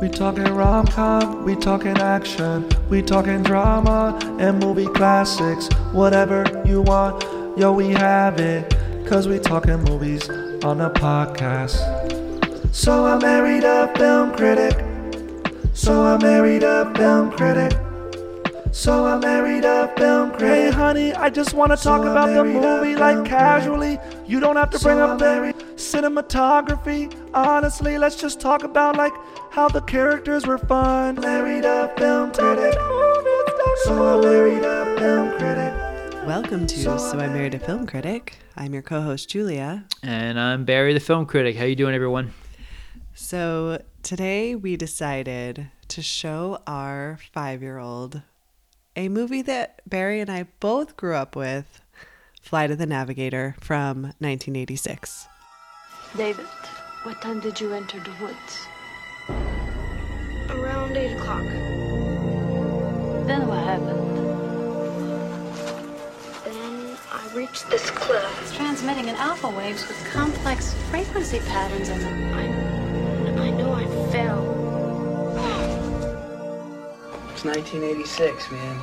We talking rom com, we talking action, we talking drama and movie classics. Whatever you want, yo, we have it. Cause we talking movies on the podcast. So I married a film critic. So I married a film critic. So I married a film critic. Hey honey, I just wanna talk I about the movie like casually. You don't have to bring So up I the married- cinematography. Honestly, let's just talk about like how the characters were fun. Married a film critic. So I married a film critic. Welcome to So I Married a Film Critic. I'm your co-host Julia. And I'm Barry, the film critic. How you doing, everyone? So today we decided to show our five-year-old a movie that Barry and I both grew up with, Flight of the Navigator from 1986. David, what time did you enter the woods? Around 8 o'clock. Then what happened? Then I reached this cliff. It's transmitting in alpha waves with complex frequency patterns in them. I, I know I fell. It's 1986, man.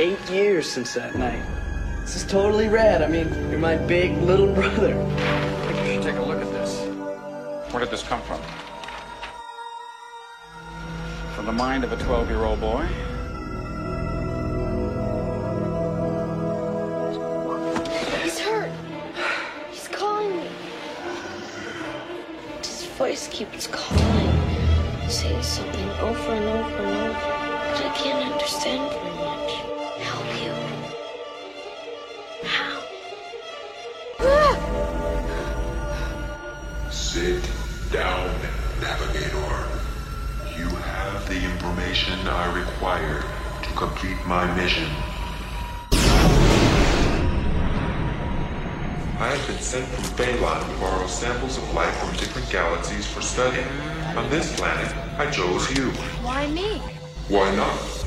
Eight years since that night. This is totally rad. I mean, you're my big little brother. I think you should take a look at this. Where did this come from? From the mind of a 12 year old boy? He's hurt. He's calling me. His voice keeps calling, saying something over and over and over. But I can't understand very much. Information I require to complete my mission. I have been sent from Phaelon to borrow samples of life from different galaxies for study. On this planet, I chose you. Why me? Why not?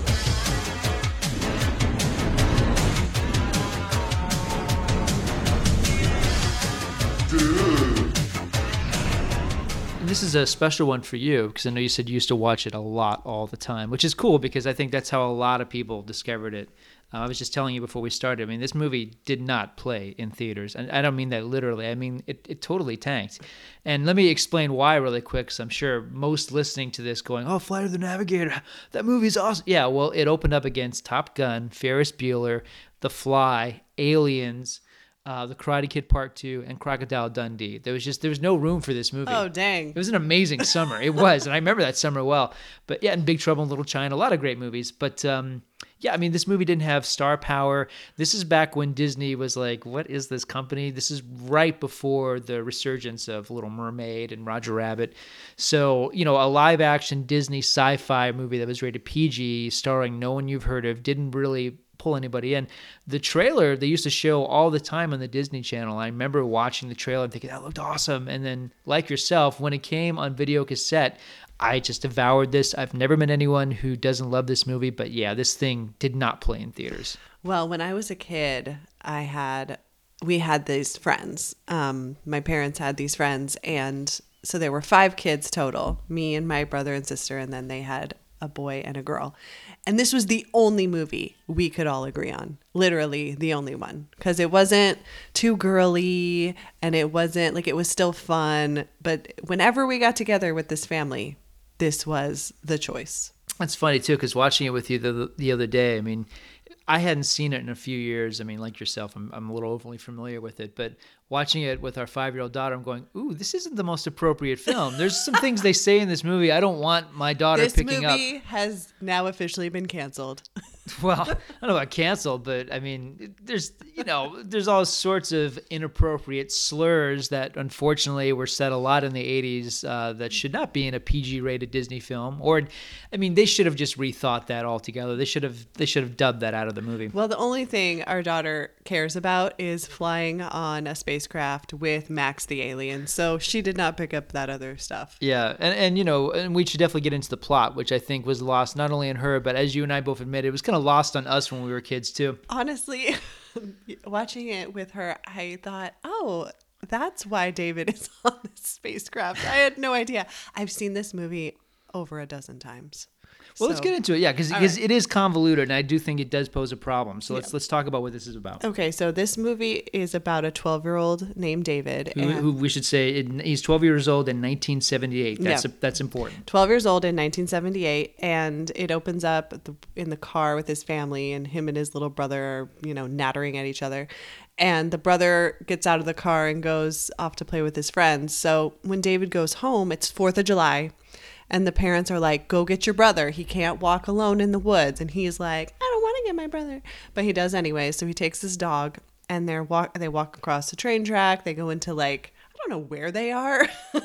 This is a special one for you because I know you said you used to watch it a lot all the time, which is cool because I think that's how a lot of people discovered it. Uh, I was just telling you before we started. I mean, this movie did not play in theaters, and I don't mean that literally. I mean it, it totally tanked. And let me explain why really quick, because I'm sure most listening to this going, "Oh, Flight of the Navigator, that movie's awesome." Yeah, well, it opened up against Top Gun, Ferris Bueller, The Fly, Aliens. Uh, the Karate Kid Part Two and Crocodile Dundee. There was just there was no room for this movie. Oh, dang. It was an amazing summer. It was, and I remember that summer well. But yeah, and Big Trouble in Little China, a lot of great movies. But um, yeah, I mean, this movie didn't have star power. This is back when Disney was like, "What is this company?" This is right before the resurgence of Little Mermaid and Roger Rabbit. So you know, a live action Disney sci-fi movie that was rated PG, starring no one you've heard of, didn't really pull anybody in. The trailer they used to show all the time on the Disney Channel. I remember watching the trailer and thinking that looked awesome. And then, like yourself, when it came on video cassette, I just devoured this. I've never met anyone who doesn't love this movie, but yeah, this thing did not play in theaters. Well, when I was a kid, I had we had these friends. Um, my parents had these friends, and so there were five kids total: me and my brother and sister, and then they had a boy and a girl. And this was the only movie we could all agree on. Literally the only one. Because it wasn't too girly and it wasn't like it was still fun. But whenever we got together with this family, this was the choice. That's funny too, because watching it with you the the other day, I mean, I hadn't seen it in a few years. I mean, like yourself, I'm I'm a little overly familiar with it, but watching it with our five year old daughter, I'm going, ooh, this isn't the most appropriate film. There's some things they say in this movie I don't want my daughter This picking up. This movie has now officially been canceled. well, I don't know about canceled, but I mean, there's you know, there's all sorts of inappropriate slurs that unfortunately were said a lot in the '80s uh, that should not be in a PG-rated Disney film. Or, I mean, they should have just rethought that altogether. They should have they should have dubbed that out of the movie. Well, the only thing our daughter cares about is flying on a spacecraft with Max the alien. So she did not pick up that other stuff. Yeah, and and you know, and we should definitely get into the plot, which I think was lost not only in her, but as you and I both admit, it was kind of lost on us when we were kids too. Honestly, watching it with her, I thought, oh, that's why David is on this spacecraft. I had no idea. I've seen this movie over a dozen times. Well, let's get into it. Yeah, because All it is convoluted, and I do think it does pose a problem. So let's let's talk about what this is about. Okay, so this movie is about a 12 year old named David. Who, and- who we should say he's 12 years old in 1978. That's Yeah. that's important. 12 years old in 1978 and it opens up the, in the car with his family and him and his little brother are you know nattering at each other and the brother gets out of the car and goes off to play with his friends so when david goes home it's 4th of july and the parents are like go get your brother. He can't walk alone in the woods. And he's like i don't want to get my brother. But he does anyway. So he takes his dog and they're walk they walk across the train track. They go into like i don't know where they are.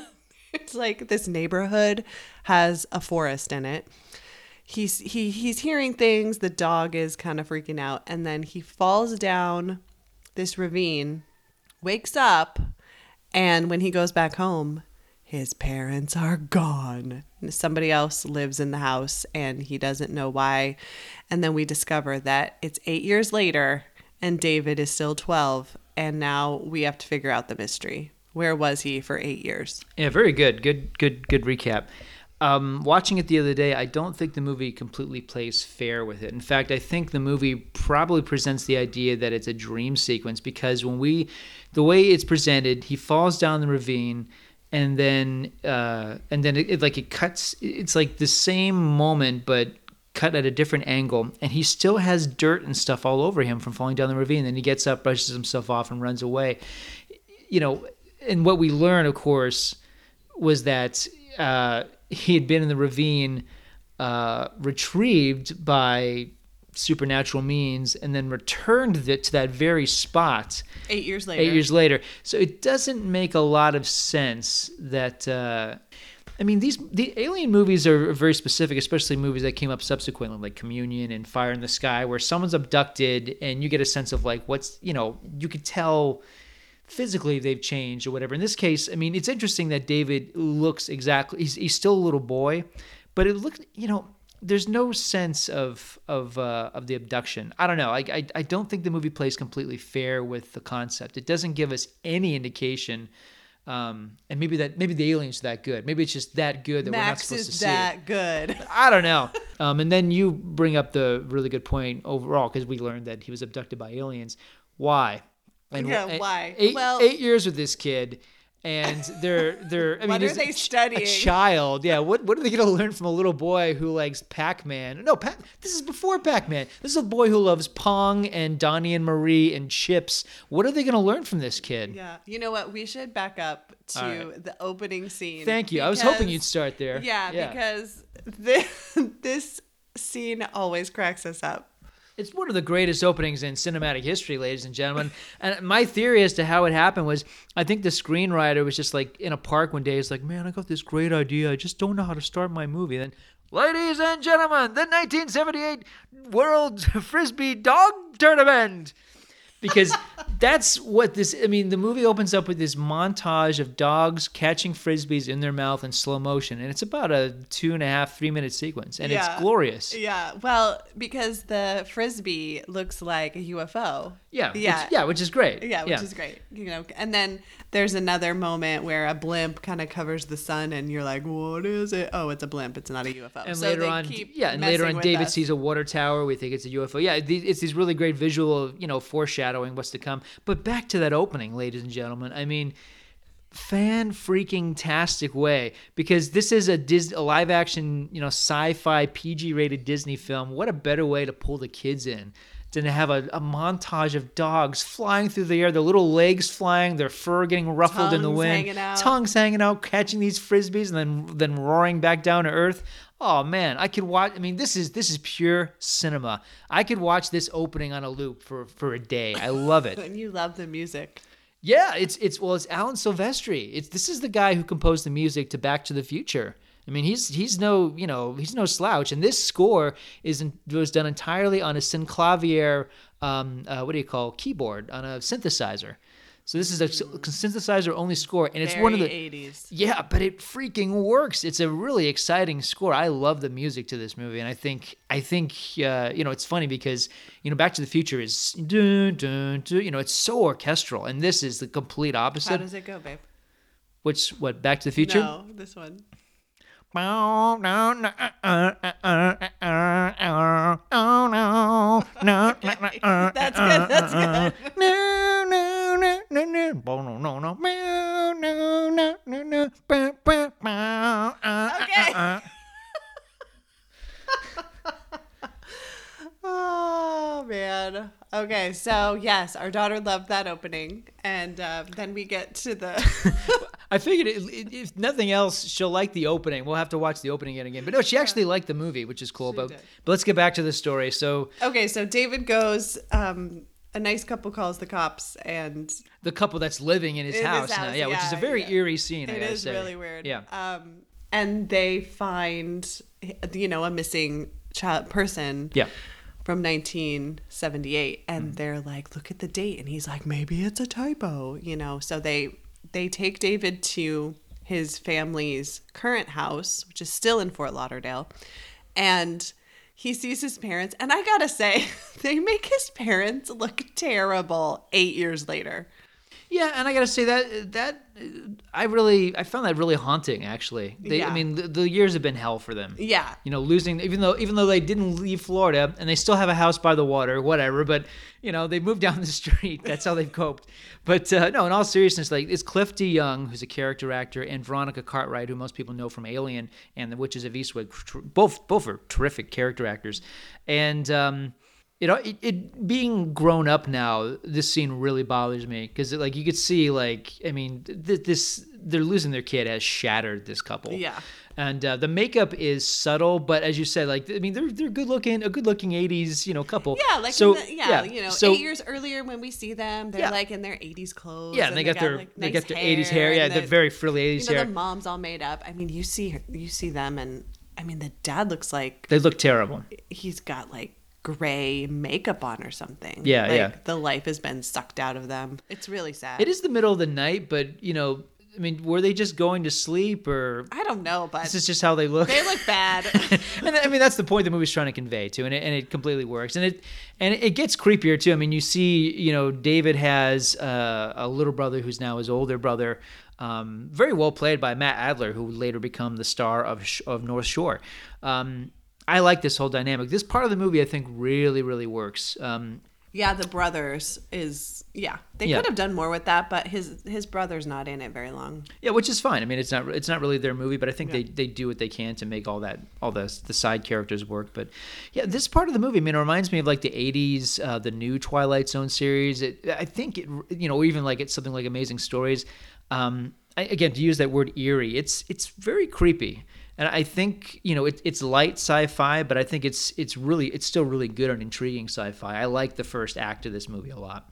It's like this neighborhood has a forest in it. He's he he's hearing things. The dog is kind of freaking out, and then he falls down this ravine, wakes up, and when he goes back home, his parents are gone. Somebody else lives in the house, and he doesn't know why. And then we discover that it's eight years later, and David is still twelve, and now we have to figure out the mystery. Where was he for eight years? Yeah, very good. Good, good, good recap. Um, watching it the other day, I don't think the movie completely plays fair with it. In fact, I think the movie probably presents the idea that it's a dream sequence because when we, the way it's presented, he falls down the ravine, and then, uh, and then it, it like it cuts. It's like the same moment, but cut at a different angle, and he still has dirt and stuff all over him from falling down the ravine. Then he gets up, brushes himself off, and runs away. You know, and what we learn, of course, was that uh, he had been in the ravine, uh, retrieved by supernatural means, and then returned it to that very spot Eight years later. eight years later. So it doesn't make a lot of sense that. Uh, I mean, these the alien movies are very specific, especially movies that came up subsequently, like Communion and Fire in the Sky, where someone's abducted and you get a sense of like what's you know you could tell physically they've changed or whatever. In this case, I mean, it's interesting that David looks exactly he's he's still a little boy, but it looked you know there's no sense of of uh, of the abduction. I don't know. I, I I don't think the movie plays completely fair with the concept. It doesn't give us any indication. Um, and maybe that maybe the aliens are that good. Maybe it's just that good that we're not Max supposed to is see. it. that good. I don't know. Um, and then you bring up the really good point overall because we learned that he was abducted by aliens. Why? And Yeah, why? Eight, Well- eight years with this kid, and they're they're. I mean, What are they a studying? A child, yeah. What what are they gonna learn from a little boy who likes Pac Man? No, Pac. This is before Pac Man. This is a boy who loves Pong and Donnie and Marie and chips. What are they gonna learn from this kid? Yeah. You know what? We should back up to right. the opening scene. Thank you. I was hoping you'd start there. Yeah, Yeah. because this, this scene always cracks us up. It's one of the greatest openings in cinematic history, ladies and gentlemen. And my theory as to how it happened was I think the screenwriter was just like in a park one day. He's like, man, I got this great idea. I just don't know how to start my movie. Then, ladies and gentlemen, the 1978 World Frisbee Dog Tournament. Because that's what this, I mean, the movie opens up with this montage of dogs catching frisbees in their mouth in slow motion. And it's about a two and a half, three minute sequence. And Yeah. it's glorious. Yeah. Well, because the frisbee looks like a UFO. Yeah. which- Yeah. yeah, which is great. Yeah, which is great. You know, and then there's another moment where a blimp kind of covers the sun, and you're like, "What is it? Oh, it's a blimp. It's not a UFO." and So later on, yeah, and later on, David us. sees a water tower. We think it's a UFO. Yeah, it's these really great visual, you know, foreshadowing what's to come. But back to that opening, ladies and gentlemen. I mean, fan freaking tastic way because this is a a live action, you know, sci-fi PG rated Disney film. What a better way to pull the kids in to have a, a montage of dogs flying through the air, their little legs flying, their fur getting ruffled in the wind, hanging tongues hanging out, catching these frisbees, and then then roaring back down to earth. Oh man, I could watch. I mean, this is this is pure cinema. I could watch this opening on a loop for for a day. I love it. And you love the music. Yeah, it's it's well, it's Alan Silvestri. It's this is the guy who composed the music to Back to the Future. I mean, he's he's no you know he's no slouch, and this score is in, was done entirely on a Synclavier, um, uh, what do you call keyboard on a synthesizer. So this is a synthesizer only score, and it's one of the 80s. yeah, but it freaking works. It's a really exciting score. I love the music to this movie, and I think I think uh, you know it's funny because you know Back to the Future is dun, dun, dun, you know it's so orchestral, and this is the complete opposite. How does it go, babe? Which what Back to the Future? No, this one. No, no, no, no, no, no, no, That's good. That's good. No, no, no, no, no, bo- no, no, no, meow, no, no, no, no, ba, ba, ba, uh, Okay. uh, uh. Oh man. Okay, so yes, our daughter loved that opening, and uh, then we get to the. I figured it, it- if nothing else, she'll like the opening. We'll have to watch the opening again again. But no, she actually liked the movie, which is cool. But, did. but let's get back to the story. So okay, so David goes. Um, a nice couple calls the cops, and the couple that's living in his, In his house, now, house, yeah, which is a very yeah. eerie scene. I it is say. really weird. Yeah. Um, and they find, you know, a missing child person. Yeah. From 1978, and mm. they're like, "Look at the date," and he's like, "Maybe it's a typo," you know. So they they take David to his family's current house, which is still in Fort Lauderdale, and he sees his parents. And I gotta say, they make his parents look terrible eight years later. Yeah, and I gotta say that that I really I found that really haunting. Actually, they, Yeah. I mean, the, the years have been hell for them. Yeah. you know, losing even though even though they didn't leave Florida and they still have a house by the water, whatever. But you know, they moved down the street. That's how they've coped. But uh, no, in all seriousness, like it's Cliff De Young, who's a character actor, and Veronica Cartwright, who most people know from Alien and The Witches of Eastwick. Both both are terrific character actors, and. um you know, it, it being grown up now, this scene really bothers me because, like, you could see, like, I mean, th- this they're losing their kid has shattered this couple. Yeah. And uh, the makeup is subtle, but as you said, like, I mean, they're they're good looking, a good looking '80s, you know, couple. Yeah, like so in the, yeah, you know, so, eight years earlier when we see them, they're Yeah. like in their '80s clothes. Yeah, and they got their like, they nice got their '80s hair. Yeah, they're very frilly '80s you know, hair. the mom's all made up. I mean, you see her, you see them, and I mean, the dad looks like They look terrible. he's got like gray makeup on or something. Yeah, like, yeah. The life has been sucked out of them. It's really sad. It is the middle of the night, but you know, I mean, were they just going to sleep or? I don't know, but This is just how they look. they look bad. and I mean that's the point the movie's trying to convey too, and it, and it completely works. And it and it gets creepier too. I mean, you see, you know, David has uh, a little brother who's now his older brother, um, very well played by Matt Adler, who would later become the star of Sh- of North Shore. Um, I like this whole dynamic. This part of the movie, I think, really, really works. Um, yeah, the brothers is yeah. They Yeah. could have done more with that, but his his brother's not in it very long. Yeah, which is fine. I mean, it's not it's not really their movie, but I think they, they do what they can to make all that all the the side characters work. But yeah, this part of the movie, I mean, it reminds me of like the '80s, uh, the new Twilight Zone series. It, I think it, you know, even like it's something like Amazing Stories. Um, I, again, to use that word eerie, it's it's very creepy. And I think you know it, it's light sci-fi, but I think it's it's really it's still really good and intriguing sci-fi. I like the first act of this movie a lot.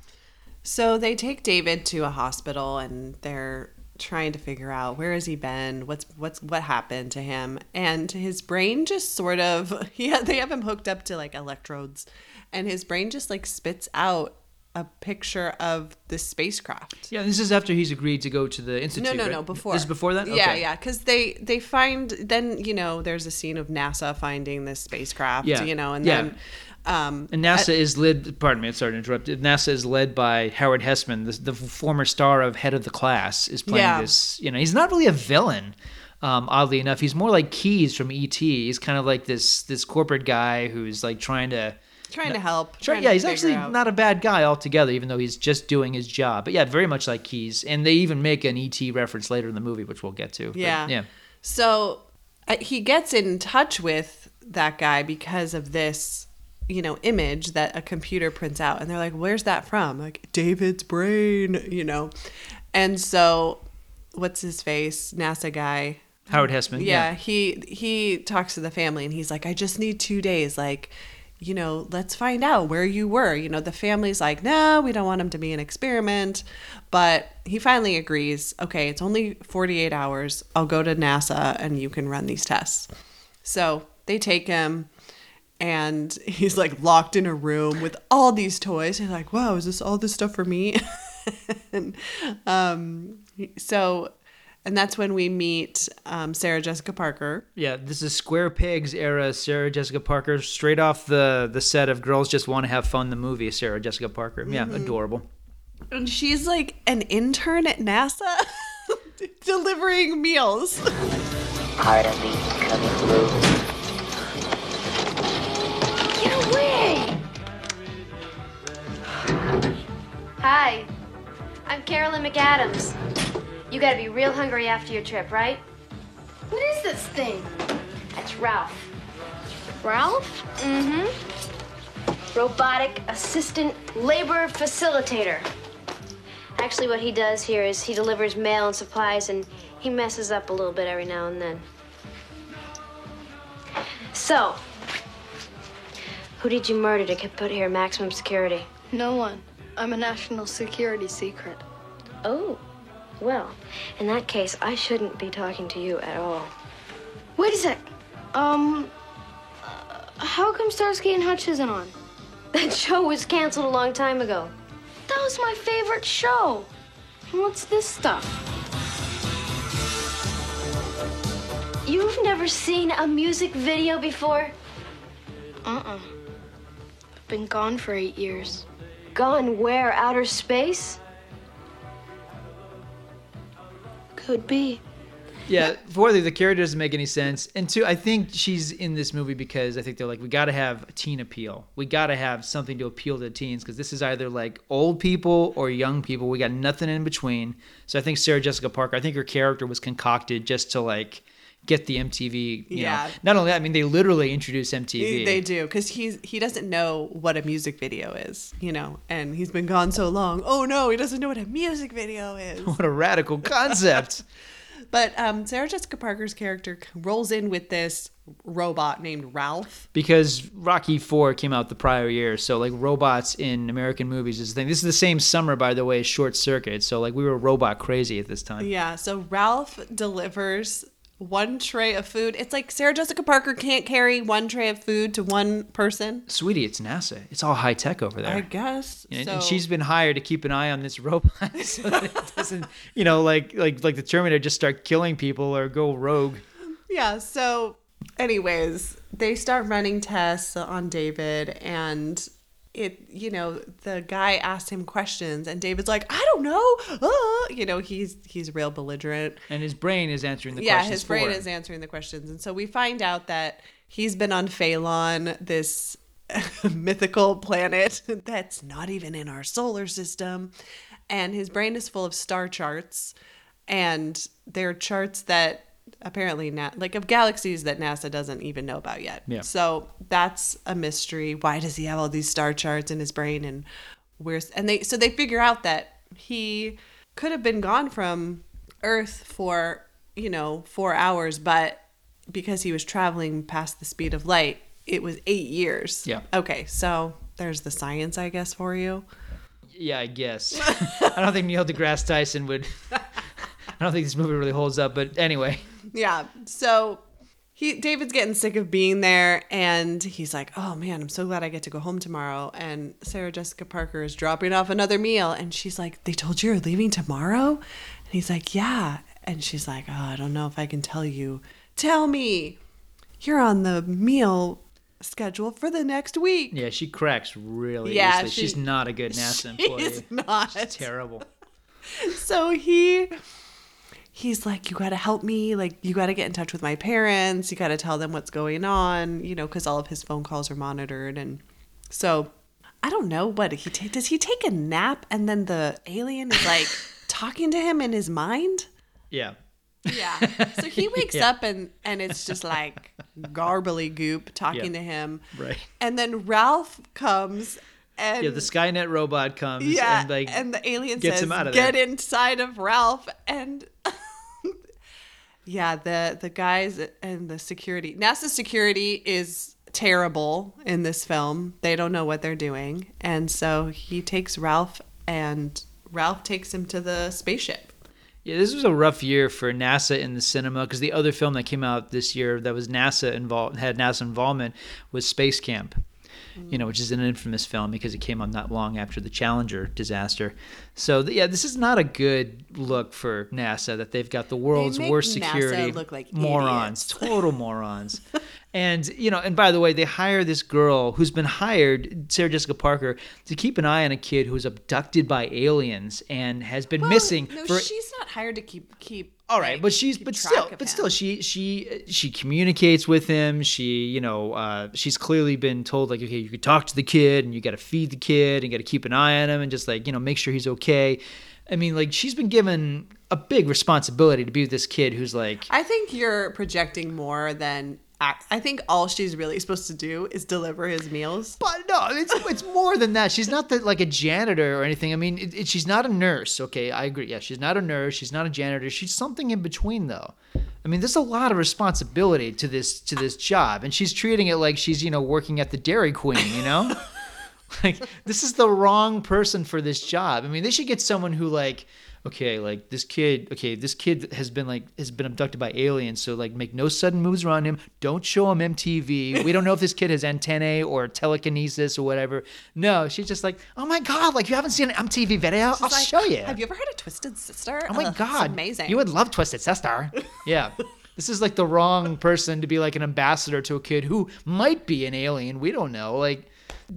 So they take David to a hospital and they're trying to figure out where has he been, what's what's what happened to him, and his brain just sort of he they have him hooked up to like electrodes, and his brain just like spits out a picture of the spacecraft. Yeah, this is after he's agreed to go to the institute. No, no, right? no. Before This is before that. Yeah, Okay. yeah. Because they they find then you know there's a scene of NASA finding this spacecraft. Yeah, You know, and yeah. then um, And NASA is led. Pardon me, I'm sorry to interrupt. NASA is led by Howard Hesseman, the, the former star of Head of the Class, is playing Yeah. this. You know, he's not really a villain. Um, oddly enough, he's more like Keys from ET. He's kind of like this this corporate guy who's like trying to. Trying to help. Try, trying yeah, to he's actually out- not a bad guy altogether, even though he's just doing his job. But yeah, very much like Keys, and they even make an ET reference later in the movie, which we'll get to. But, Yeah. yeah. So uh, he gets in touch with that guy because of this, you know, image that a computer prints out. And they're like, where's that from? Like, David's brain, you know? And so, what's his face? NASA guy. Howard Hesseman. Yeah, he he talks to the family and he's like, I just need two days. Like, you know, let's find out where you were. You know, the family's like, no, we don't want him to be an experiment. But he finally agrees, okay, it's only 48 hours. I'll go to NASA and you can run these tests. So they take him and he's like locked in a room with all these toys. He's like, wow, is this all this stuff for me? and um, so, and that's when we meet um, Sarah Jessica Parker. Yeah, this is Square Pegs era Sarah Jessica Parker, straight off the the set of Girls Just Want to Have Fun, the movie. Sarah Jessica Parker, yeah, Mhm. adorable. And she's like an intern at NASA delivering meals. Part of me have left to lose. Get away! Hi, I'm Carolyn McAdams. You gotta be real hungry after your trip, right? What is this thing? That's Ralph. Ralph? Mm-hmm. Robotic assistant labor facilitator. Actually, what he does here is he delivers mail and supplies, and he messes up a little bit every now and then. So, who did you murder to get put here in maximum security? No one. I'm a national security secret. Oh, well, in that case, I shouldn't be talking to you at all. Wait a sec. Um, uh, how come Starsky and Hutch isn't on? That show was canceled a long time ago. That was my favorite show. What's this stuff? You've never seen a music video before? Uh-uh. I've been gone for eight years. Gone where? Outer space? Could be. Yeah, for the, the character doesn't make any sense, and two, I think she's in this movie because I think they're like, we got to have a teen appeal. We got to have something to appeal to teens because this is either like old people or young people. We got nothing in between. So I think Sarah Jessica Parker, I think her character was concocted just to like get the MTV. You Yeah. Know. Not only that, I mean, they literally introduce MTV. They do because he's he doesn't know what a music video is, you know, and he's been gone so long. Oh no, he doesn't know what a music video is. what a radical concept. but um, Sarah Jessica Parker's character rolls in with this robot named Ralph. because Rocky Four came out the prior year, so like robots in American movies is the thing. This is the same summer, by the way, Short Circuit. So like we were robot crazy at this time. Yeah, so Ralph delivers one tray of food. It's like Sarah Jessica Parker can't carry one tray of food to one person. Sweetie, it's NASA. It's all high tech over there. I guess. And, so, and she's been hired to keep an eye on this robot so that it doesn't, you know, like like like the Terminator just start killing people or go rogue. Yeah, so anyways, they start running tests on David and it you know, the guy asked him questions and David's like, "I don't know." Uh, you know, he's he's real belligerent. And his brain is answering the yeah, questions his brain is answering the questions. And so we find out that he's been on Phaelon, this mythical planet that's not even in our solar system. And his brain is full of star charts. And they're charts that apparently, na- like of galaxies that NASA doesn't even know about yet. Yeah. So that's a mystery. Why does he have all these star charts in his brain? And where's, and they, so they figure out that he could have been gone from Earth for, you know, four hours, but because he was traveling past the speed of light, it was eight years. Yeah. Okay. So there's the science, I guess, for you. Yeah, I guess. I don't think Neil deGrasse Tyson would. I don't think this movie really holds up, but anyway. Yeah. So he David's getting sick of being there and he's like, "Oh man, I'm so glad I get to go home tomorrow." And Sarah Jessica Parker is dropping off another meal and she's like, "They told you you're leaving tomorrow?" And he's like, "Yeah." And she's like, "Oh, I don't know if I can tell you." "Tell me. You're on the meal schedule for the next week." Yeah, she cracks really Yeah, easily. she- She's not a good NASA employee. She's not. She's terrible. so he he's like you got to help me like you got to get in touch with my parents you got to tell them what's going on you know because all of his phone calls are monitored and so i don't know what he ta- does he take a nap and then the alien is like talking to him in his mind Yeah. yeah so he wakes Yeah. up and and it's just like garbly goop talking Yeah. to him Right. and then ralph comes and Yeah, the Skynet robot comes yeah, and like and the alien gets says, him out of "Get there." inside of Ralph." And yeah, the the guys and the security, NASA security is terrible in this film. They don't know what they're doing, and so he takes Ralph, and Ralph takes him to the spaceship. Yeah, this was a rough year for NASA in the cinema because the other film that came out this year that was NASA involved had NASA involvement was Space Camp. You know, which is an infamous film because it came out not long after the Challenger disaster. So yeah, this is not a good look for NASA that they've got the world's worst NASA security look like morons, total morons. And you know, and by the way, they hire this girl who's been hired, Sarah Jessica Parker, to keep an eye on a kid who was abducted by aliens and has been missing no, for she's not hired to keep keep. All right, like, but she's but still but still she she she communicates with him. She you know uh, she's clearly been told like okay you could talk to the kid and you got to feed the kid and you got to keep an eye on him and just like you know make sure he's okay. I mean like she's been given a big responsibility to be with this kid who's like I think you're projecting more than act. I think all she's really supposed to do is deliver his meals. But no, it's it's more than that. She's not the, like a janitor or anything. I mean, it, it, she's not a nurse. Okay, I agree. Yeah, she's not a nurse. She's not a janitor. She's something in between, though. I mean, there's a lot of responsibility to this to this job, and she's treating it like she's you know working at the Dairy Queen. You know, like this is the wrong person for this job. I mean, they should get someone who like. Okay, like this kid. Okay, this kid has been like has been abducted by aliens. So like, make no sudden moves around him. Don't show him MTV. We don't know if this kid has antennae or telekinesis or whatever. No, she's just like, oh my god, like you haven't seen an MTV video? I'll like, show you. Have you ever heard of Twisted Sister? Oh my Ugh, god, amazing. You would love Twisted Sister. yeah. This is like the wrong person to be like an ambassador to a kid who might be an alien. We don't know. Like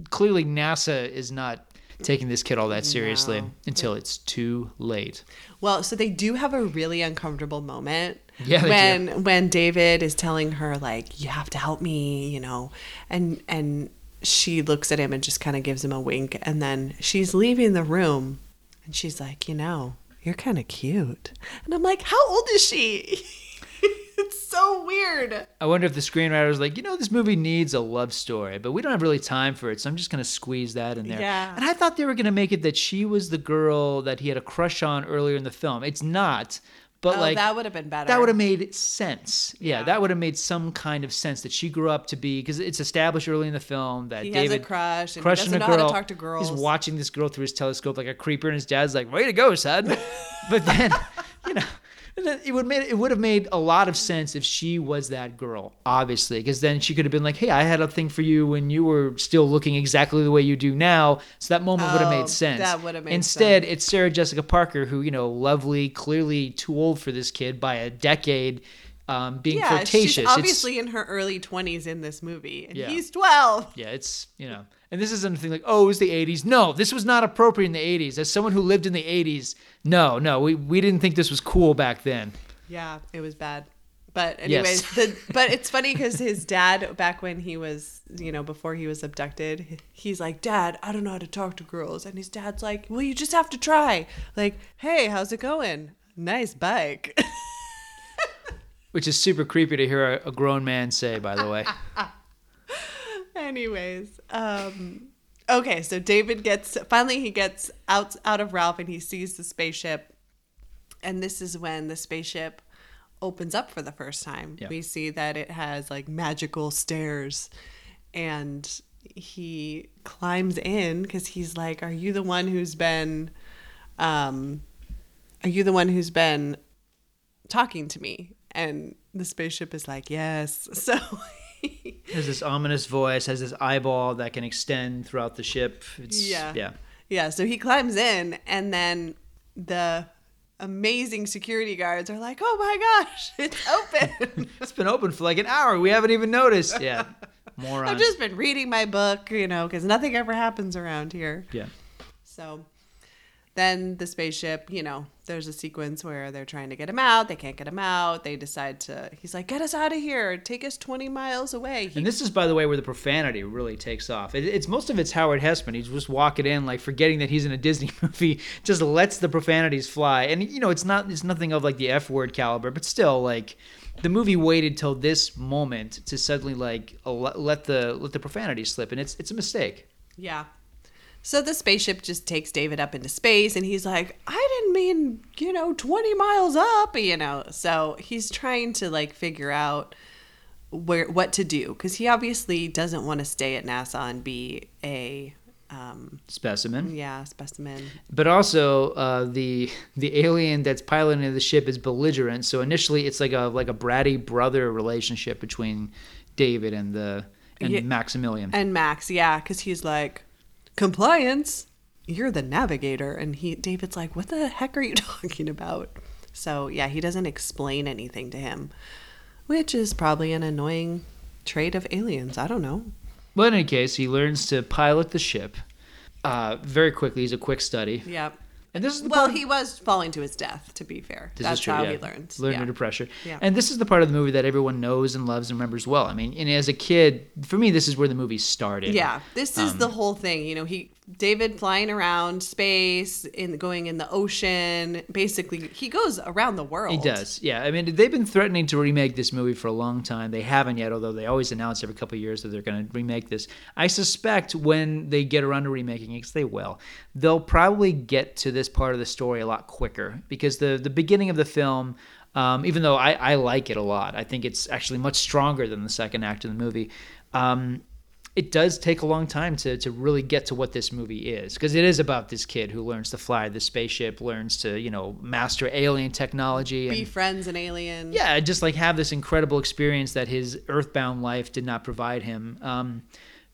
clearly NASA is not taking this kid all that seriously No. until it's too late. Well, so they do have a really uncomfortable moment Yeah, when do. when David is telling her like you have to help me, you know, and and she looks at him and just kind of gives him a wink, and then she's leaving the room, and she's like, you know, you're kind of cute, and I'm like, how old is she? it's so weird. I wonder if the screenwriter was like, you know, this movie needs a love story, but we don't have really time for it, so I'm just gonna squeeze that in there. Yeah. And I thought they were gonna make it that she was the girl that he had a crush on earlier in the film. It's not, but Oh, like that would have been better. That would have made sense. Yeah, that would have made some kind of sense that she grew up to be because it's established early in the film that He has a crush and he crushing doesn't a know how to talk to girls. He's watching this girl through his telescope like a creeper, and his dad's like, "Way to go, son!" but then, you know. It would made it would have made a lot of sense if she was that girl, obviously, because then she could have been like, "Hey, I had a thing for you when you were still looking exactly the way you do now." So that moment would have Oh, made sense. that would have made Instead, it's Sarah Jessica Parker, who you know, lovely, clearly too old for this kid by a decade, um, being yeah, flirtatious. she's It's- obviously in her early 20s in this movie, and Yeah. he's 12. yeah, it's you know, and this isn't a thing like, oh, it was the '80s. No, this was not appropriate in the '80s. As someone who lived in the '80s, no, no, we we didn't think this was cool back then. Yeah, it was bad. But Yes. anyways, the but it's funny because his dad back when he was you know before he was abducted, he's like, Dad, I don't know how to talk to girls, and his dad's like, Well, you just have to try. Like, hey, how's it going? Nice bike. Which is super creepy to hear a, a grown man say, by the way. Anyways, um, okay, so David gets finally he gets out out of Ralph and he sees the spaceship, and this is when the spaceship opens up for the first time. Yeah. We see that it has like magical stairs, and he climbs in because he's like, "Are you the one who's been, um, are you the one who's been talking to me?" And the spaceship is like, "Yes." So. Has this ominous voice, has this eyeball that can extend throughout the ship. It's, Yeah. yeah. Yeah, so he climbs in, and then the amazing security guards are like, "Oh my gosh, it's open!" It's been open for like an hour. We haven't even noticed. Yeah, morons. I've just been reading my book, you know, because nothing ever happens around here. yeah. So then the spaceship, you know, there's a sequence where they're trying to get him out. They can't get him out. They decide to. He's like, "Get us out of here! Take us 20 miles away." He And this is, by the way, where the profanity really takes off. It, it's most of it's Howard Hesseman. He's just walking in, like forgetting that he's in a Disney movie, just lets the profanities fly. And you know, it's not, it's nothing of like the F word caliber, but still, like the movie waited till this moment to suddenly like let the let the profanity slip, and it's it's a mistake. Yeah. So the spaceship just takes David up into space, and he's like, I didn't mean, you know, 20 miles up, you know. So he's trying to like figure out where what to do because he obviously doesn't want to stay at NASA and be a, um, Specimen. yeah, specimen. But also, uh, the the alien that's piloting the ship is belligerent. So initially, it's like a like a bratty brother relationship between David and the and Yeah. Maximilian. And Max, yeah, because he's like, compliance, you're the navigator. And he, David's like, what the heck are you talking about? So yeah, he doesn't explain anything to him, which is probably an annoying trait of aliens. I don't know. But in any case, he learns to pilot the ship uh, very quickly. He's a quick study. Yep. And this is the well, part- he was falling to his death. To be fair, that's true, how yeah. he learned. Learned yeah. under pressure. Yeah. And this is the part of the movie that everyone knows and loves and remembers well. I mean, and as a kid, for me, this is where the movie started. Yeah, this is Um, the whole thing. You know, he David flying around space in going in the ocean. Basically, he goes around the world. He does, yeah. I mean, they've been threatening to remake this movie for a long time. They haven't yet, although they always announce every couple of years that they're going to remake this. I suspect when they get around to remaking it, 'cause they will, they'll probably get to this part of the story a lot quicker because the the beginning of the film. Um, even though I, I like it a lot, I think it's actually much stronger than the second act of the movie. Um, it does take a long time to, to really get to what this movie is because it is about this kid who learns to fly the spaceship learns to you know master alien technology and Befriends an alien. yeah just like have this incredible experience that his earthbound life did not provide him um,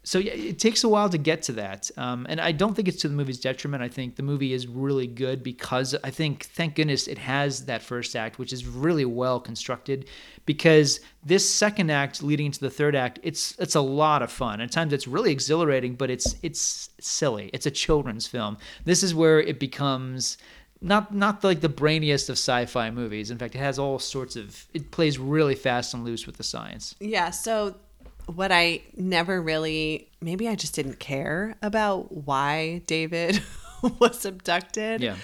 so yeah, it takes a while to get to that um, and i don't think it's to the movie's detriment. I think the movie is really good because i think thank goodness it has that first act which is really well constructed because this second act leading into the third act it's it's a lot of fun. At times it's really exhilarating but it's it's silly. It's a children's film. This is where it becomes not not like the brainiest of sci-fi movies. In fact it has all sorts of it plays really fast and loose with the science. Yeah, so what I never really maybe I just didn't care about why David was abducted. Yeah.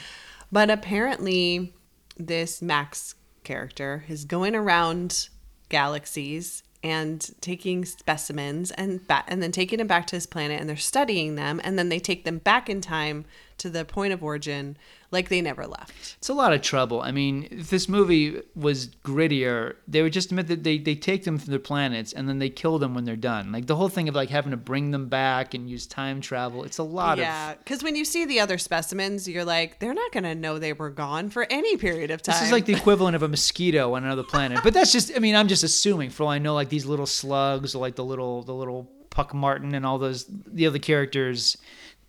But apparently this Max character is going around galaxies and taking specimens and ba- and then taking them back to his planet and they're studying them and then they take them back in time to the point of origin like they never left. it's a lot of trouble i mean if this movie was grittier they would just admit that they, they take them from their planets and then they kill them when they're done like the whole thing of like having to bring them back and use time travel it's a lot yeah, of Yeah, because when you see the other specimens, you're like, they're not going to know they were gone for any period of time. This is like the equivalent of a mosquito on another planet. But that's just I mean, I'm just assuming for all I know like these little slugs or like the little the little Puckmaren and all those the other characters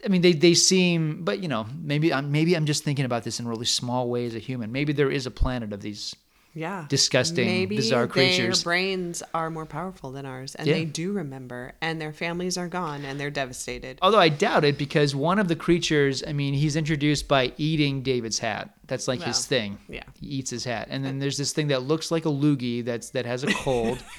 I mean they they seem but you know, maybe I'm maybe I'm just thinking about this in really small ways as a human. Maybe there is a planet of these yeah disgusting, Maybe bizarre creatures. Their brains are more powerful than ours, and Yeah. they do remember, and their families are gone, and they're devastated. Although I doubt it because one of the creatures, I mean, he's introduced by eating David's hat. That's like his thing. yeah. He eats his hat. And then there's this thing that looks like a loogie that's that has a cold.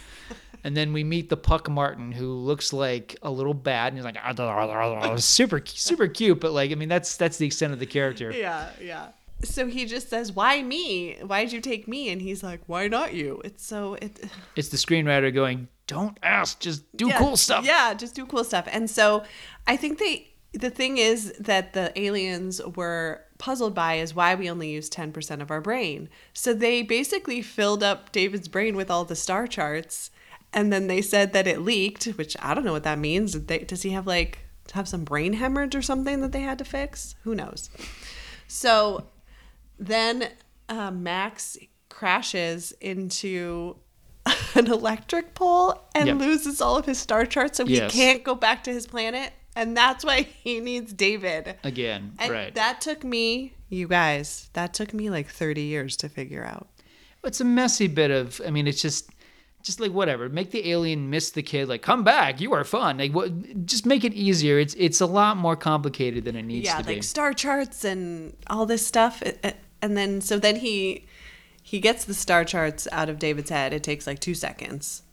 and then we meet the Puckmaren who looks like a little bad, and he's like "Ah, da, da, da, da," super super cute, but like I mean that's that's the extent of the character. Yeah, yeah. So he just says, "Why me? Why'd you take me?" And he's like, "Why not you?" It's so it. It's the screenwriter going, "Don't ask, just do Yeah, cool stuff." Yeah, just do cool stuff. And so I think they the thing is that the aliens were puzzled by is why we only use 10% of our brain. So they basically filled up David's brain with all the star charts and then they said that it leaked, which I don't know what that means. They- Does he have like have some brain hemorrhage or something that they had to fix? Who knows? So then uh, Max crashes into an electric pole and Yep. loses all of his star charts, so Yes. he can't go back to his planet. And that's why he needs David. Again, And right. that took me, you guys, that took me like 30 years to figure out. it's a messy bit of i mean it's just just like whatever make the alien miss the kid like come back you are fun like what just make it easier it's it's a lot more complicated than it needs yeah, to be yeah like star charts and all this stuff. And then, so then he he gets the star charts out of David's head. It takes like two seconds.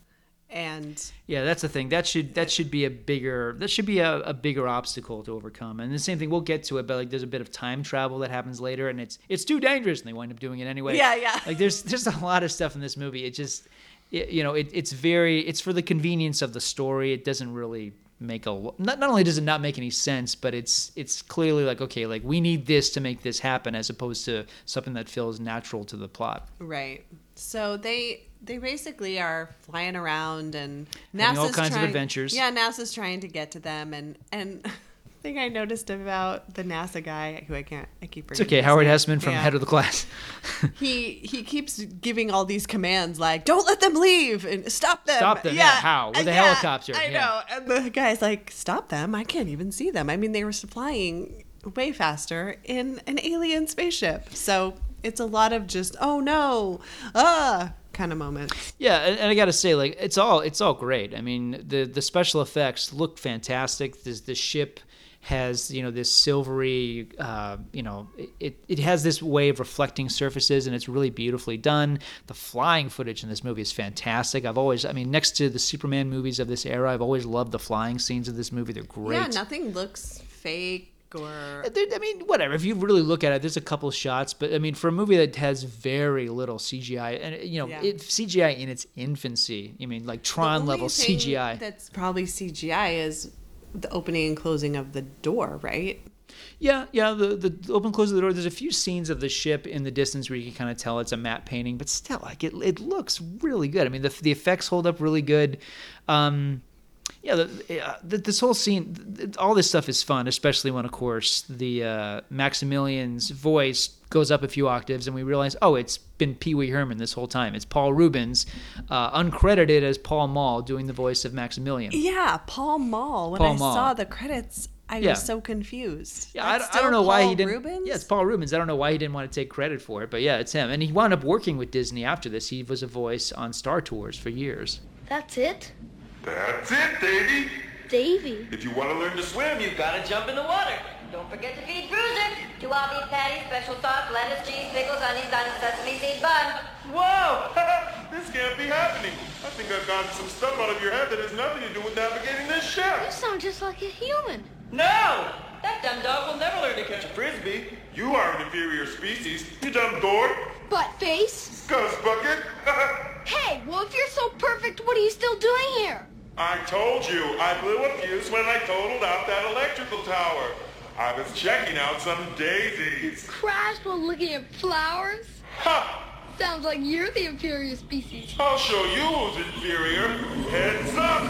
And yeah that's the thing that should that should be a bigger that should be a, a bigger obstacle to overcome and the same thing we'll get to it but like there's a bit of time travel that happens later and it's it's too dangerous and they wind up doing it anyway Yeah, yeah. like there's there's a lot of stuff in this movie it just it, you know it, it's very it's for the convenience of the story it doesn't really make a not, not only does it not make any sense but it's it's clearly like okay like we need this to make this happen as opposed to something that feels natural to the plot Right. So they they basically are flying around and Having all NASA's kinds of trying- adventures. Yeah, NASA's trying to get to them and and thing I noticed about the NASA guy who I can't I keep it's okay howard name. hesseman from Yeah. head of the class he he keeps giving all these commands like don't let them leave and stop them Stop them, yeah, how? With a yeah, helicopter, i yeah. know and the guy's like stop them i can't even see them i mean they were flying way faster in an alien spaceship so it's a lot of just oh no ah kind of moment. Yeah, and, and I got to say, like, it's all it's all great. I mean, the the special effects look fantastic. This the ship has you know this silvery, uh, you know, it it has this way of reflecting surfaces, and it's really beautifully done. The flying footage in this movie is fantastic. I've always, I mean, next to the Superman movies of this era, I've always loved the flying scenes of this movie. They're great. Yeah, nothing looks fake or I mean, whatever. If you really look at it, there's a couple shots, but I mean, for a movie that has very little CGI, and you know, Yeah. it, CGI in its infancy. I mean, like Tron level thing CGI. That's probably CGI is the opening and closing of the door, right? Yeah, yeah. The, the open close of the door. There's a few scenes of the ship in the distance where you can kind of tell it's a matte painting, but still, like it, it looks really good. I mean, the the effects hold up really good. Um, yeah, the, uh, the, this whole scene, th- all this stuff is fun, especially when, of course, the uh, Maximilian's voice goes up a few octaves, and we realize, oh, it's been Pee Wee Herman this whole time. It's Paul Reubens, uh, uncredited as Paul Mall, doing the voice of Maximilian. Yeah, Paul Mall. When Paul I Mall. saw the credits, I Yeah. was so confused. Yeah, I, I don't still know why he didn't. Reubens? Yeah, it's Paul Reubens. I don't know why he didn't want to take credit for it, but yeah, it's him. And he wound up working with Disney after this. He was a voice on Star Tours for years. That's it? That's it, Davy. Davy. If you want to learn to swim, you've Gotta jump in the water. Don't forget to feed Bruiser. Two all beef patties, special sauce, lettuce, cheese, pickles, onions on a sesame seed bun. Whoa! this can't be happening. I think I've gotten some stuff out of your head that has nothing to do with navigating this ship. You sound just like a human. No! That dumb dog will never learn to catch a Frisbee, you are an inferior species. You dumb dork. Butt face. Scuzz bucket. Hey, well, if you're so perfect, what are you still doing here? I told you, I blew a fuse when I totaled out that electrical tower. I was checking out some daisies. Crashed while looking at flowers? Ha! Sounds like you're the inferior species. I'll show you who's inferior. Heads up.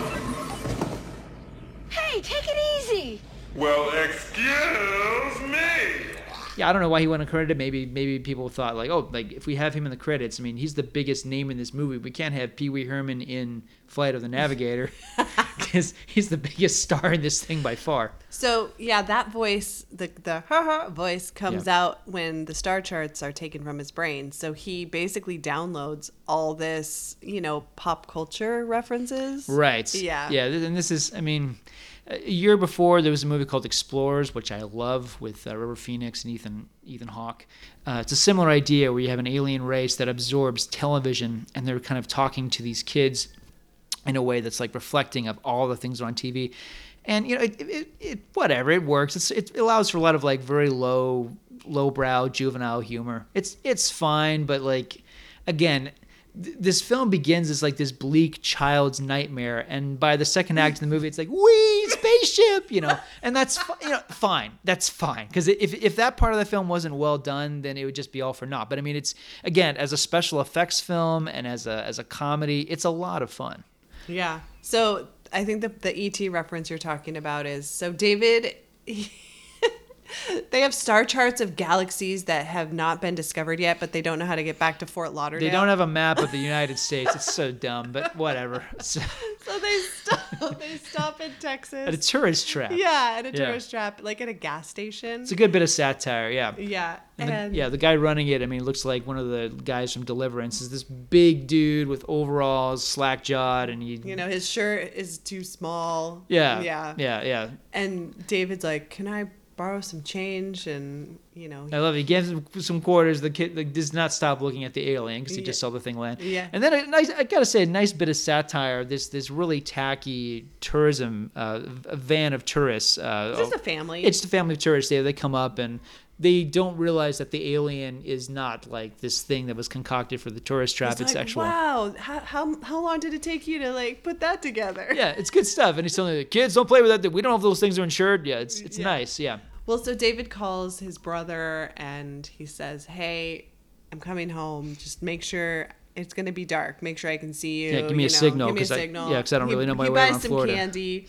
Hey, take it easy. Well, excuse me. Yeah, I don't know why he wasn't credited. Maybe maybe people thought like, oh, like if we have him in the credits, I mean, he's the biggest name in this movie. We can't have Pee Wee Herman in Flight of the Navigator because he's the biggest star in this thing by far. So yeah, that voice, the the ha ha voice comes Yeah. out when the star charts are taken from his brain. So he basically downloads all this, you know, pop culture references. Right. Yeah. Yeah, and this is, I mean, a year before there was a movie called Explorers, which I love with uh, River Phoenix and Ethan Ethan Hawke. Uh, it's a similar idea where you have an alien race that absorbs television, and they're kind of talking to these kids in a way that's like reflecting of all the things on TV. And you know, it, it, it whatever it works. It's, it allows for a lot of like very low, lowbrow juvenile humor. It's it's fine, but like again, th- this film begins as like this bleak child's nightmare, and by the second act of the movie, it's like wee spaceship, you know, and that's you know fine. That's fine because if if that part of the film wasn't well done, then it would just be all for naught. But I mean, it's again as a special effects film and as a as a comedy, it's a lot of fun. Yeah. So I think the the ET reference you're talking about is so David. they have star charts of galaxies that have not been discovered yet, but they don't know how to get back to Fort Lauderdale. They don't have a map of the United States. It's so dumb, but whatever. So, So they stop. they stop in Texas. at a tourist trap. Yeah, at a Yeah. tourist trap, like at a gas station. It's a good bit of satire, yeah. Yeah, And the- and yeah, the guy running it, I mean, looks like one of the guys from Deliverance. Is this big dude with overalls, slack jawed, and he. you know his shirt is too small. Yeah. yeah, Yeah, yeah. And David's like, "Can I borrow some change?" And you know, I love it. He gives him some quarters. The kid like, does not stop looking at the alien because he just saw the thing land. Yeah. And then a nice, I gotta say, a nice bit of satire. This this really tacky tourism uh, van of tourists. Uh, It's just a family. It's the family of tourists. They they come up and they don't realize that the alien is not like this thing that was concocted for the tourist trap. It's, like, actual. Wow, how, how how long did it take you to like put that together? Yeah, it's good stuff. And he's telling the kids, don't play with that. We don't know if those things are insured. Yeah, it's it's Yeah. nice. Yeah. Well, so David calls his brother and he says, "Hey, I'm coming home. Just make sure it's gonna be dark. Make sure I can see you. Yeah, give me you a know, signal, Give me a 'cause I- signal. yeah, 'cause I don't He- really know my he way buys around some Florida. candy.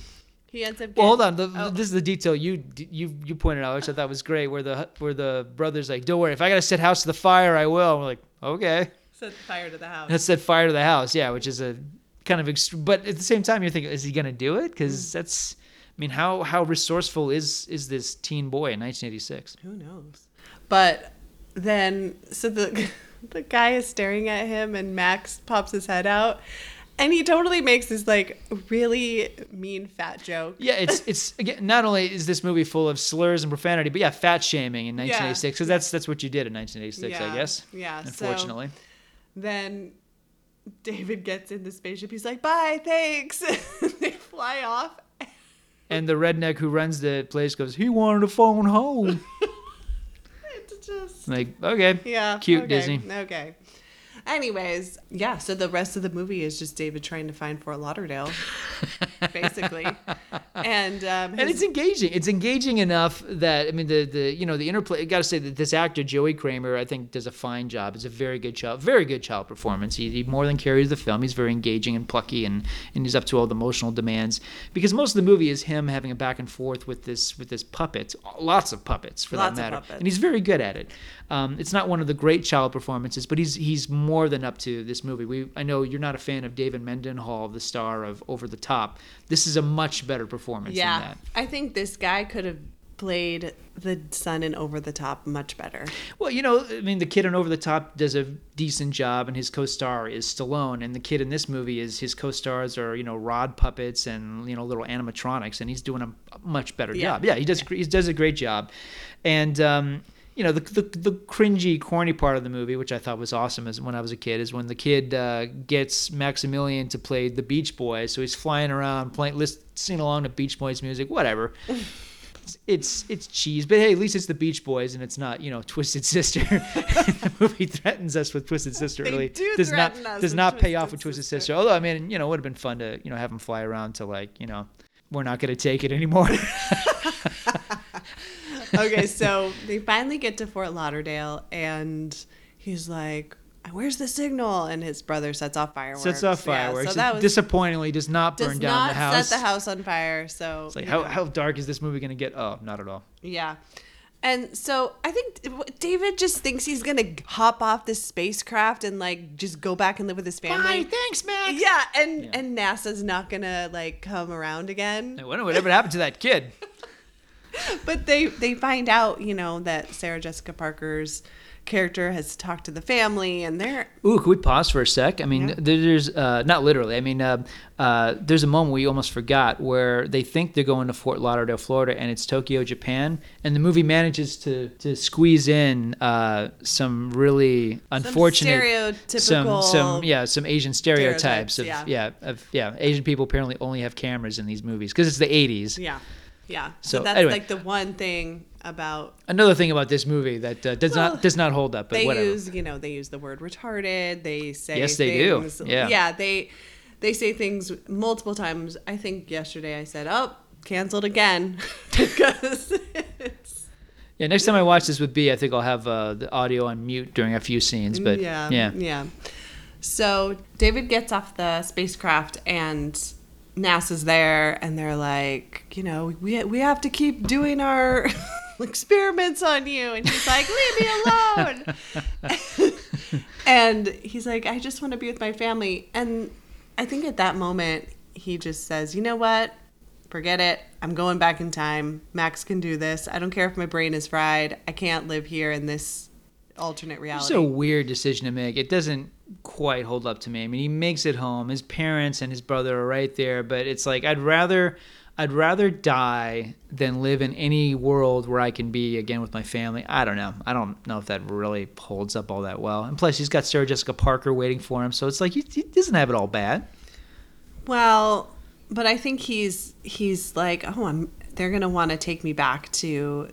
He ends up. Well, hold on. The, oh. This is the detail you you you pointed out, which I thought was great. Where the where the brothers like, don't worry, if I gotta set house to the fire, I will. And we're like, okay. set fire to the house. That set fire to the house. Yeah, which is a kind of ext- but at the same time, you're thinking, is he gonna do it? Because mm. that's, I mean, how how resourceful is is this teen boy in 1986? Who knows? But then, so the the guy is staring at him and Max pops his head out and he totally makes this like really mean fat joke. Yeah, it's it's again. Not only is this movie full of slurs and profanity, but yeah, fat shaming in 1986 because that's that's what you did in 1986, I guess. yeah, so- Unfortunately, Then David gets in the spaceship. He's like, "Bye, thanks." they fly off. And the redneck who runs the place goes, "He wanted a phone home." It's just like, okay, yeah, cute okay, Disney. Okay. Anyways, yeah. So the rest of the movie is just David trying to find Fort Lauderdale, basically, and um, and it's engaging. It's engaging enough that I mean the the you know the interplay. Got to say that this actor Joey Cramer I think does a fine job. It's a very good child, very good child performance. He, he more than carries the film. He's very engaging and plucky, and and he's up to all the emotional demands. Because most of the movie is him having a back and forth with this with this puppet, lots of puppets for Lots that matter, puppets. and he's very good at it. Um, it's not one of the great child performances, but he's he's more than up to this movie. We I know you're not a fan of David Mendenhall, the star of Over the Top. This is a much better performance than yeah. I think this guy could have played the son in Over the Top much better. Well, you know, I mean, the kid in Over the Top does a decent job, and his co-star is Stallone, and the kid in this movie is his co-stars are you know rod puppets and you know little animatronics, and he's doing a much better Yeah. job. Yeah, he does. He does a great job, and. um you know the, the the cringy, corny part of the movie, which I thought was awesome, as when I was a kid, is when the kid uh, gets Maximilian to play the Beach Boys. So he's flying around, playing, listening along to Beach Boys music, whatever it's it's cheese, but hey, at least it's the Beach Boys and it's not you know Twisted Sister. the movie threatens us with Twisted Sister. They really do does not does not pay off with Twisted Sister. Although I mean, you know, it would have been fun to you know have them fly around to like you know we're not going to take it anymore. okay, so they finally get to Fort Lauderdale, and he's like, "Where's the signal?" And his brother sets off fireworks. Sets off Yeah, fireworks. so that was disappointingly does not does burn down not the house. set the house on fire. So It's like how, know. how dark is this movie going to get? Oh, not at all. Yeah. And so I think David just thinks he's gonna hop off this spacecraft and like just go back and live with his family. Bye, thanks, Max. Yeah, and and NASA's not gonna like come around again. I wonder whatever happened to that kid. But they they find out, you know, that Sarah Jessica Parker's character has talked to the family, and they're Ooh, could we pause for a sec? I mean, there's uh, not literally. I mean, uh, uh, there's a moment we almost forgot where they think they're going to Fort Lauderdale, Florida, and it's Tokyo, Japan, and the movie manages to to squeeze in uh, some really unfortunate, some stereotypical some yeah, some Asian stereotypes, stereotypes, of yeah. yeah, of yeah, Asian people apparently only have cameras in these movies because it's the 80s. yeah, yeah. So, So, that's anyway. like the one thing about Another thing about this movie that uh, does Well, not does not hold up, but they whatever. use you know they use the word retarded they say Yes, they do. Yeah. yeah they they say things multiple times i think yesterday i said oh canceled again because it's Yeah, next time I watch this with B, I think I'll have uh, the audio on mute during a few scenes. But yeah yeah, yeah so david gets off the spacecraft and nasa's there and they're like you know we, we have to keep doing our experiments on you. And he's like leave me alone. And he's like i just want to be with my family. And i think at that moment he just says you know what? Forget it. I'm going back in time. Max can do this. I don't care if my brain is fried. I can't live here in this alternate reality. it's a weird decision to make. It doesn't quite hold up to me. I mean, he makes it home. His parents and his brother are right there, but it's like I'd rather. I'd rather die than live in any world where I can be again with my family. I don't know. I don't know if that really holds up all that well. And plus, he's got Sarah Jessica Parker waiting for him, so it's like he, he doesn't have it all bad. Well, but I think he's he's like, oh, I'm. They're gonna want to take me back to,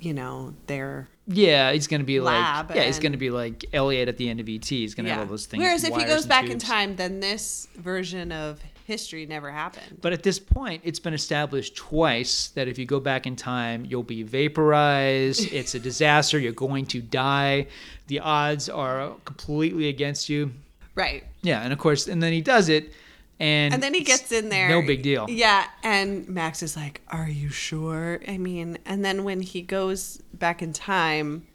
you know, their Yeah, he's gonna be Lab like yeah, he's gonna be like Elliot at the end of ET. He's gonna have all those things. Whereas if he goes back in time, then this version of history never happened. But at this point, it's been established twice that if you go back in time, you'll be vaporized. it's a disaster. You're going to die. The odds are completely against you. Right. Yeah, and of course, and then he does it, and And then he gets in there. No big deal. Yeah, and Max is like, "Are you sure?" I mean, and then when he goes back in time,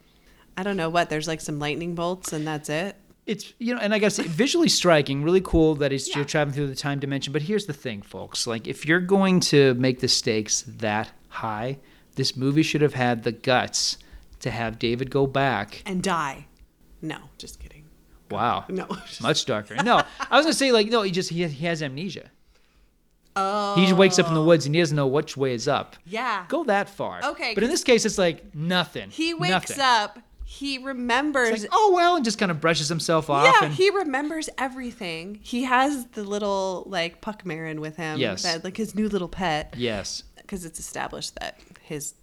I don't know what. There's like some lightning bolts, and that's it. It's you know, and I gotta say, visually striking, really cool that he's you're traveling through the time dimension. But here's the thing, folks: like if you're going to make the stakes that high, this movie should have had the guts to have David go back And die. No, just kidding. Wow. No. Much darker. No, I was gonna say like no, he just he has, he has amnesia. Oh. He just wakes up in the woods and he doesn't know which way is up. Yeah. Go that far. Okay, But in this case, it's like nothing. He wakes nothing. up. He remembers. It's like, oh well, and just kind of brushes himself off. yeah, and, he remembers everything. He has the little like Puckmaren with him. Yes. that, like his new little pet. yes. because it's established that his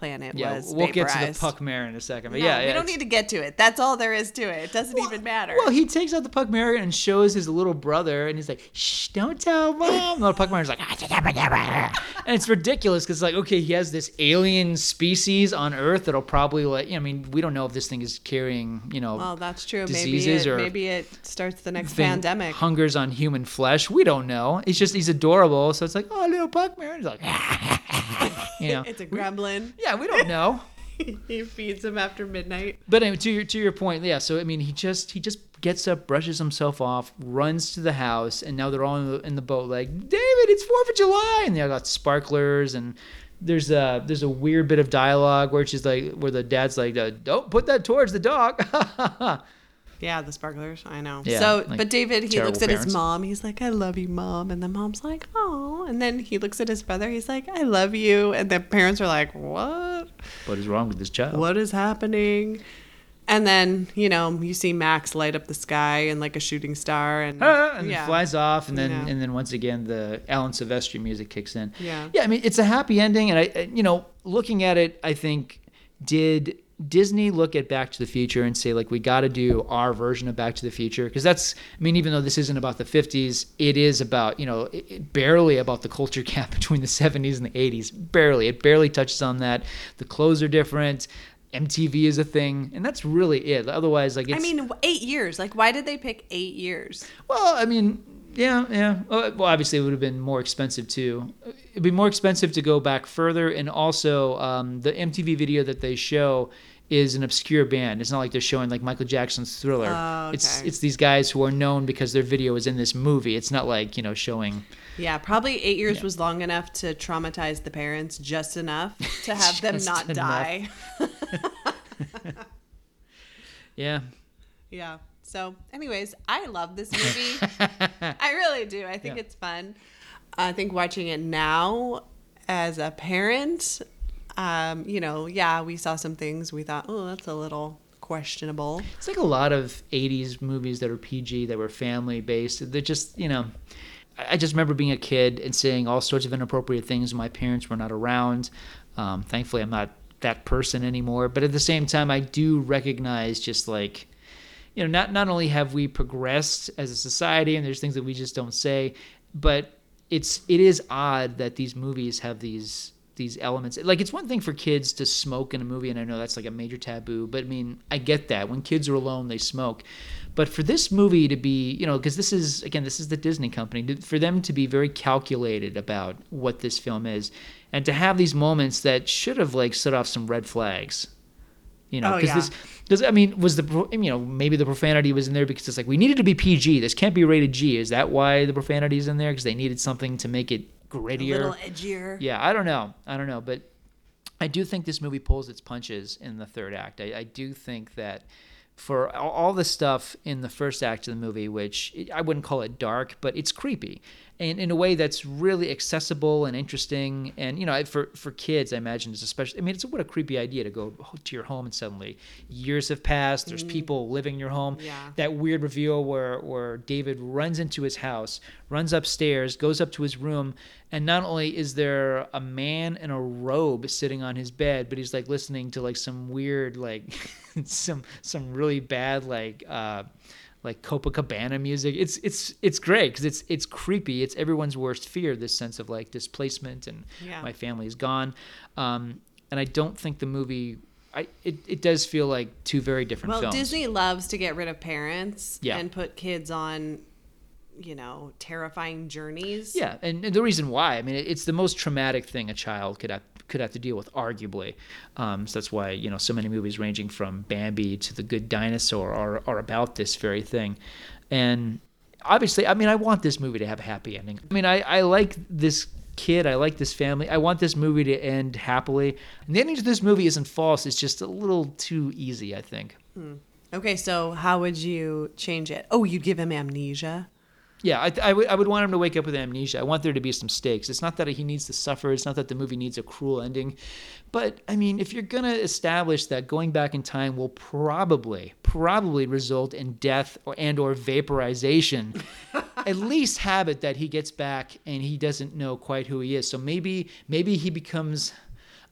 planet Yeah, was we'll get to the vaporized. puck mare in a second. But No, yeah, we yeah, don't need to get to it. That's all there is to it. It doesn't even matter. Well, he takes out the Puckmaren and shows his little brother, and he's like, "Shh, don't tell mom." The Puckmaren's like, ah, and it's ridiculous because like, okay, he has this alien species on Earth that'll probably like, I mean, we don't know if this thing is carrying, you know, well, that's true. Maybe diseases it, or maybe it starts the next pandemic. hungers on human flesh. We don't know. It's just he's adorable, so it's like, oh, little Puckmaren. He's like, you know, it's a gremlin. yeah, we don't know. he feeds him after midnight. But anyway, to your to your point, yeah. So I mean, he just he just gets up, brushes himself off, runs to the house, and now they're all in the, in the boat. Like David, it's Fourth of July, and they all got sparklers, and there's a there's a weird bit of dialogue where she's like, where the dad's like, "Don't put that towards the dog." Yeah, the sparklers. I know. Yeah, so, like but David, he looks at parents. his mom. He's like, "I love you, mom," and the mom's like, "Oh," and then he looks at his brother. He's like, "I love you," and the parents are like, "What? what is wrong with this child? What is happening?" And then you know you see Max light up the sky and like a shooting star, and Ah, and yeah, flies off, and then Yeah. and then once again the Alan Silvestri music kicks in. Yeah. yeah. I mean, it's a happy ending, and I, I- you know, looking at it, I think did Disney look at Back to the Future and say like we got to do our version of Back to the Future because that's I mean even though this isn't about the 50s, it is about you know it, it- barely about the culture gap between the 70s and the 80s. Barely, it barely touches on that. The clothes are different. MTV is a thing, and that's really it. Otherwise, like it's, I mean, eight years. Like, why did they pick eight years? well, I mean, yeah, yeah. Uh, Well, obviously, it would have been more expensive too. It'd be more expensive to go back further, and also um, the MTV video that they show is an obscure band. It's not like they're showing like Michael Jackson's Thriller. Oh, It's okay. it's these guys who are known because their video is in this movie. It's not like you know showing. Yeah, probably eight years was long enough to traumatize the parents, just enough to have them not enough. die. Yeah, Yeah. So, anyways, I love this movie. I really do. I think Yeah. it's fun. I think watching it now as a parent, um, you know, yeah, we saw some things we thought, oh, that's a little questionable. it's like a lot of '80s movies that are PG that were family based. They're just you know. I just remember being a kid and saying all sorts of inappropriate things my parents were not around. Um, thankfully, I'm not that person anymore. But at the same time, I do recognize just like, you know, not not only have we progressed as a society and there's things that we just don't say, but it's it is odd that these movies have these these elements. Like it's one thing for kids to smoke in a movie, and I know that's like a major taboo. But I mean, I get that when kids are alone, they smoke. But for this movie to be, you know, because this is again, this is the Disney company, for them to be very calculated about what this film is, and to have these moments that should have like set off some red flags. You know, Oh, because yeah. this, because I mean, was the you know maybe the profanity was in there because it's like we needed to be PG. This can't be rated G. Is that why the profanity is in there? Because they needed something to make it A grittier. little edgier. Yeah, I don't know. I don't know, but I do think this movie pulls its punches in the third act. I, I do think that for all the stuff in the first act of the movie, which I wouldn't call it dark, but it's creepy, and in a way that's really accessible and interesting. And you know, for for kids, I imagine it's especially. I mean, it's what a creepy idea to go to your home and suddenly years have passed. There's people living in your home. Yeah. That weird reveal where where David runs into his house, runs upstairs, goes up to his room, and not only is there a man in a robe sitting on his bed, but he's like listening to like some weird like some some really bad like uh like Copacabana music. It's it's it's great because it's it's creepy. It's everyone's worst fear. This sense of like displacement and Yeah. my family is gone. Um, and I don't think the movie. I it, it does feel like two very different Well, films. Disney loves to get rid of parents Yeah. and put kids on, you know, terrifying journeys. Yeah, and, and the reason why, I mean, it- it's the most traumatic thing a child could have could have to deal with, arguably. Um, so that's why you know so many movies ranging from Bambi to The Good Dinosaur are are about this very thing, and obviously, I mean, I want this movie to have a happy ending. I mean, I I like this kid, I like this family. I want this movie to end happily. And the ending to this movie isn't false; it's just a little too easy, I think. Okay, so how would you change it? Oh, you'd give him amnesia. Yeah, I, I, would, would want him to wake up with amnesia. I want there to be some stakes. It's not that he needs to suffer. It's not that the movie needs a cruel ending. But, I mean, if you're going to establish that going back in time will probably, probably result in death or, and or vaporization, at least have it that he gets back and he doesn't know quite who he is. So maybe, maybe he becomes...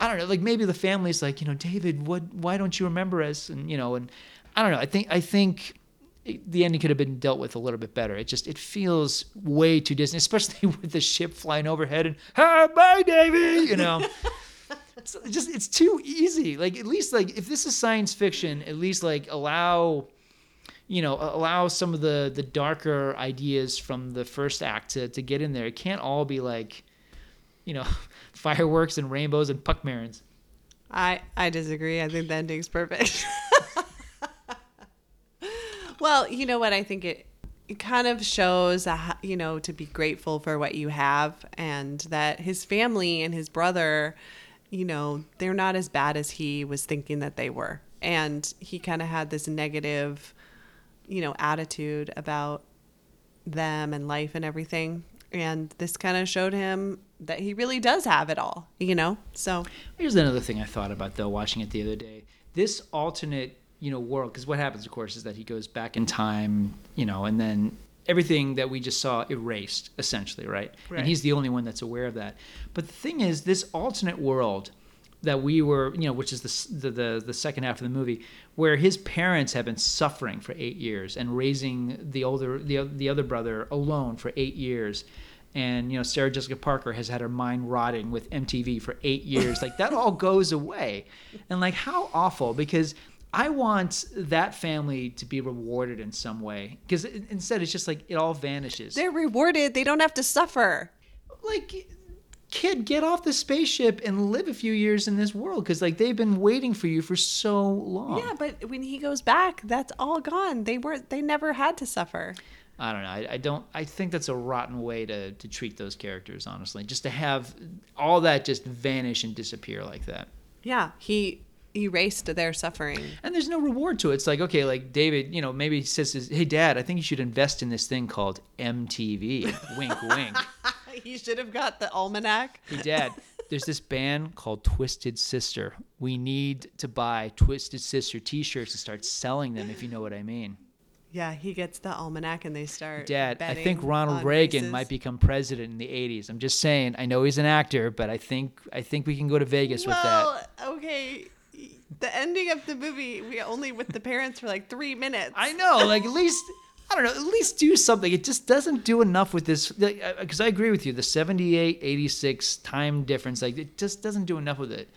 I don't know, like maybe the family's like, you know, David, what why don't you remember us? And you know, and I don't know. I think I think the ending could have been dealt with a little bit better. It just it feels way too Disney, especially with the ship flying overhead and hi, bye, Davy. You know, it's just it's too easy. Like at least like if this is science fiction, at least like allow you know allow some of the the darker ideas from the first act to to get in there. It can't all be like you know fireworks and rainbows and Puckmarens. I I disagree. I think the ending's perfect. Well, you know what? I think it it kind of shows that you know to be grateful for what you have, and that his family and his brother, you know, they're not as bad as he was thinking that they were, and he kind of had this negative, you know, attitude about them and life and everything. And this kind of showed him that he really does have it all, you know? So here's another thing I thought about though, watching it the other day. This alternate, you know, world, because what happens, of course, is that he goes back in time, you know, and then everything that we just saw erased, essentially, right? Right. And he's the only one that's aware of that. But the thing is, this alternate world that we were, you know, which is the, the the the second half of the movie, where his parents have been suffering for eight years and raising the older the the other brother alone for eight years, and you know Sarah Jessica Parker has had her mind rotting with MTV for eight years. like that all goes away, and like how awful because. I want that family to be rewarded in some way because instead it's just like it all vanishes. they're rewarded. They don't have to suffer. like kid get off the spaceship and live a few years in this world because like they've been waiting for you for so long Yeah, but when he goes back, that's all gone. They weren't. They never had to suffer. i don't know I, I don't i think that's a rotten way to, to treat those characters honestly just to have all that just vanish and disappear like that Yeah, he erased their suffering. and there's no reward to it it's like okay like david you know maybe he says hey dad i think you should invest in this thing called mtv wink wink he should have got the almanac. Hey, Dad, there's this band called Twisted Sister. We need to buy Twisted Sister t shirts and start selling them, if you know what I mean. Yeah, he gets the almanac and they start. Dad, I think Ronald Reagan races. might become president in the 80s. I'm just saying. I know he's an actor, but I think I think we can go to Vegas with that. Well, okay. The ending of the movie, we only with the parents for like three minutes. I know, like at least I don't know, at least do something. It just doesn't do enough with this because I agree with you. The 78, 86 time difference, like it just doesn't do enough with it.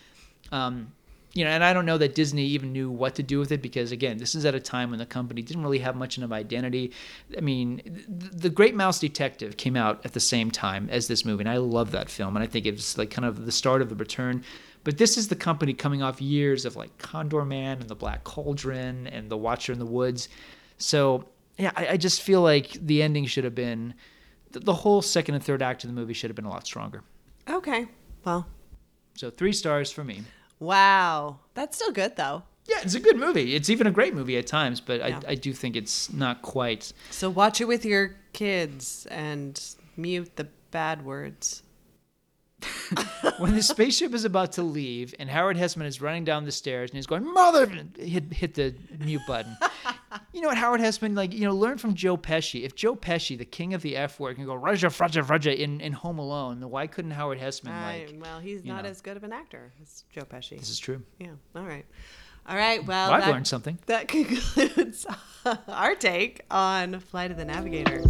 Um, you know, and I don't know that Disney even knew what to do with it because again, this is at a time when the company didn't really have much of an identity. I mean, The Great Mouse Detective came out at the same time as this movie, and I love that film, and I think it was like kind of the start of the return. But this is the company coming off years of like Condorman and The Black Cauldron and The Watcher in the Woods. So yeah, I, I just feel like the ending should have been the, the whole second and third act of the movie should have been a lot stronger. Okay. Well, So three stars for me. wow. That's still good though. Yeah, it's a good movie. It's even a great movie at times, but Yeah. I, I do think it's not quite. So watch it with your kids and mute the bad words. when the spaceship is about to leave and Howard Hesseman is running down the stairs and he's going, Mother, hit, hit the mute button. you know what, Howard Hesseman, like, you know, learn from Joe Pesci. If Joe Pesci, the king of the F word, can go, Raja, Fraja, Fraja in, in Home Alone, then why couldn't Howard Hesseman, I- like, well, he's not know. as good of an actor as Joe Pesci. this is true. Yeah. All right. All right. Well, Well, I've that- learned something. That concludes our take on Flight of the Navigator.